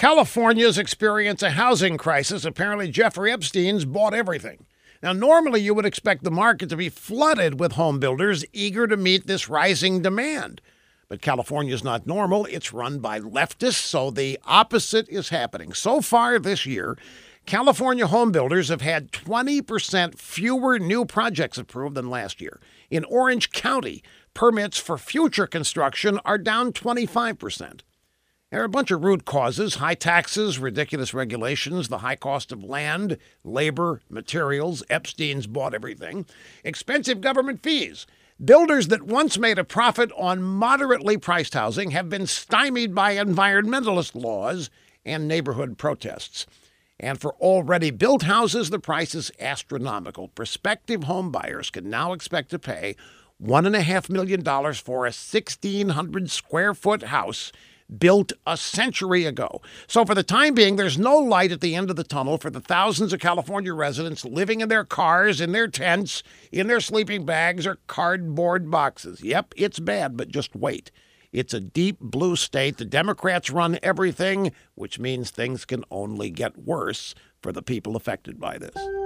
California's experienced a housing crisis. Apparently, Jeffrey Epstein's bought everything. Now, normally you would expect the market to be flooded with home builders eager to meet this rising demand. But California is not normal. It's run by leftists, so the opposite is happening. So far this year, California home builders have had 20% fewer new projects approved than last year. In Orange County, permits for future construction are down 25%. There are a bunch of root causes high taxes, ridiculous regulations, the high cost of land, labor, materials. Epstein's bought everything, expensive government fees. Builders that once made a profit on moderately priced housing have been stymied by environmentalist laws and neighborhood protests. And for already built houses, the price is astronomical. Prospective home buyers can now expect to pay $1.5 million for a 1,600 square foot house built a century ago. So, for the time being, there's no light at the end of the tunnel for the thousands of California residents living in their cars, in their tents, in their sleeping bags, or cardboard boxes. Yep, it's bad, but just wait. It's a deep blue state. The Democrats run everything, which means things can only get worse for the people affected by this.